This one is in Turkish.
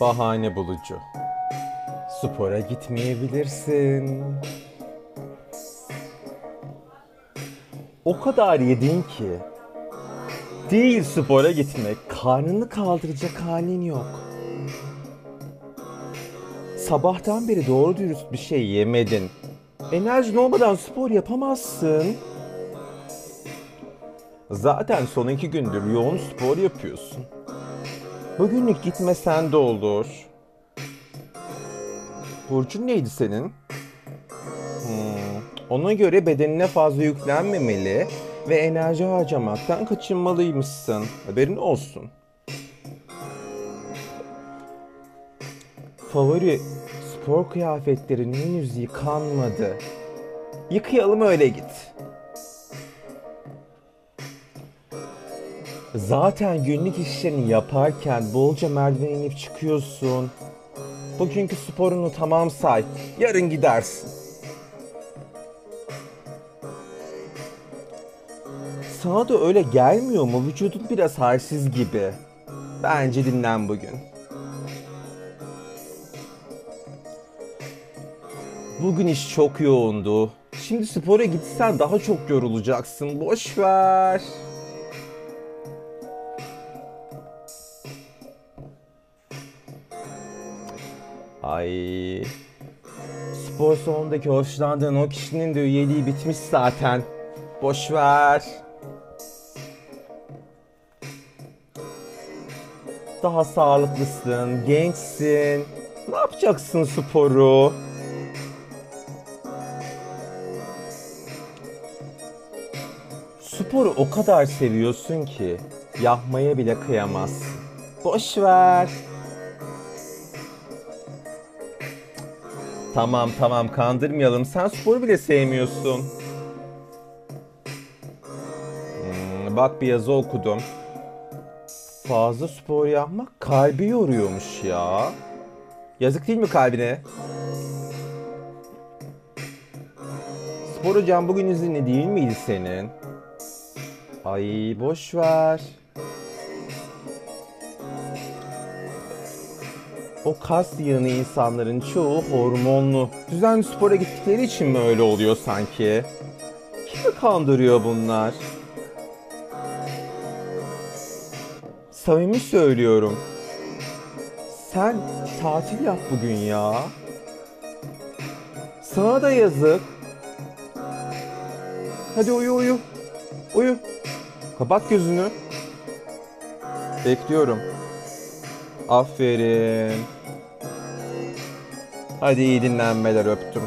Bahane bulucu. Spora gitmeyebilirsin. O kadar yedin ki. Değil spora gitmek, karnını kaldıracak halin yok. Sabahtan beri doğru dürüst bir şey yemedin. Enerjin olmadan spor yapamazsın. Zaten son iki gündür yoğun spor yapıyorsun. Bugünlük gitmesen de olur. Burcun neydi senin? Hmm, Ona göre bedenine fazla yüklenmemeli ve enerji harcamaktan kaçınmalıymışsın. Haberin olsun. Favori spor kıyafetlerin henüz yıkanmadı. Yıkayalım öyle git. Zaten günlük işlerini yaparken bolca merdiven inip çıkıyorsun. Bugünkü sporunu tamam say. Yarın gidersin. Sana da öyle gelmiyor mu? Vücudun biraz halsiz gibi. Bence dinlen bugün. Bugün iş çok yoğundu. Şimdi spora gitsen daha çok yorulacaksın. Boş ver. Ay. Spor salonundaki hoşlandığın o kişinin de üyeliği bitmiş zaten. Boş ver. Daha sağlıklısın, gençsin. Ne yapacaksın sporu? Sporu o kadar seviyorsun ki yapmaya bile kıyamazsın. Boş ver. Tamam tamam kandırmayalım. Sen sporu bile sevmiyorsun. Hmm, bak bir yazı okudum. Fazla spor yapmak kalbi yoruyormuş ya. Yazık değil mi kalbine? Spor hocam bugün izinli değil miydi senin? Ay boş ver. O kas yığını insanların çoğu hormonlu. Düzenli spora gittikleri için mi öyle oluyor sanki? Kimi kandırıyor bunlar? Samimi söylüyorum. Sen tatil yap bugün ya. Sana da yazık. Hadi uyu uyu. Uyu. Kapat gözünü. Bekliyorum. Aferin. Hadi iyi dinlenmeler öptüm.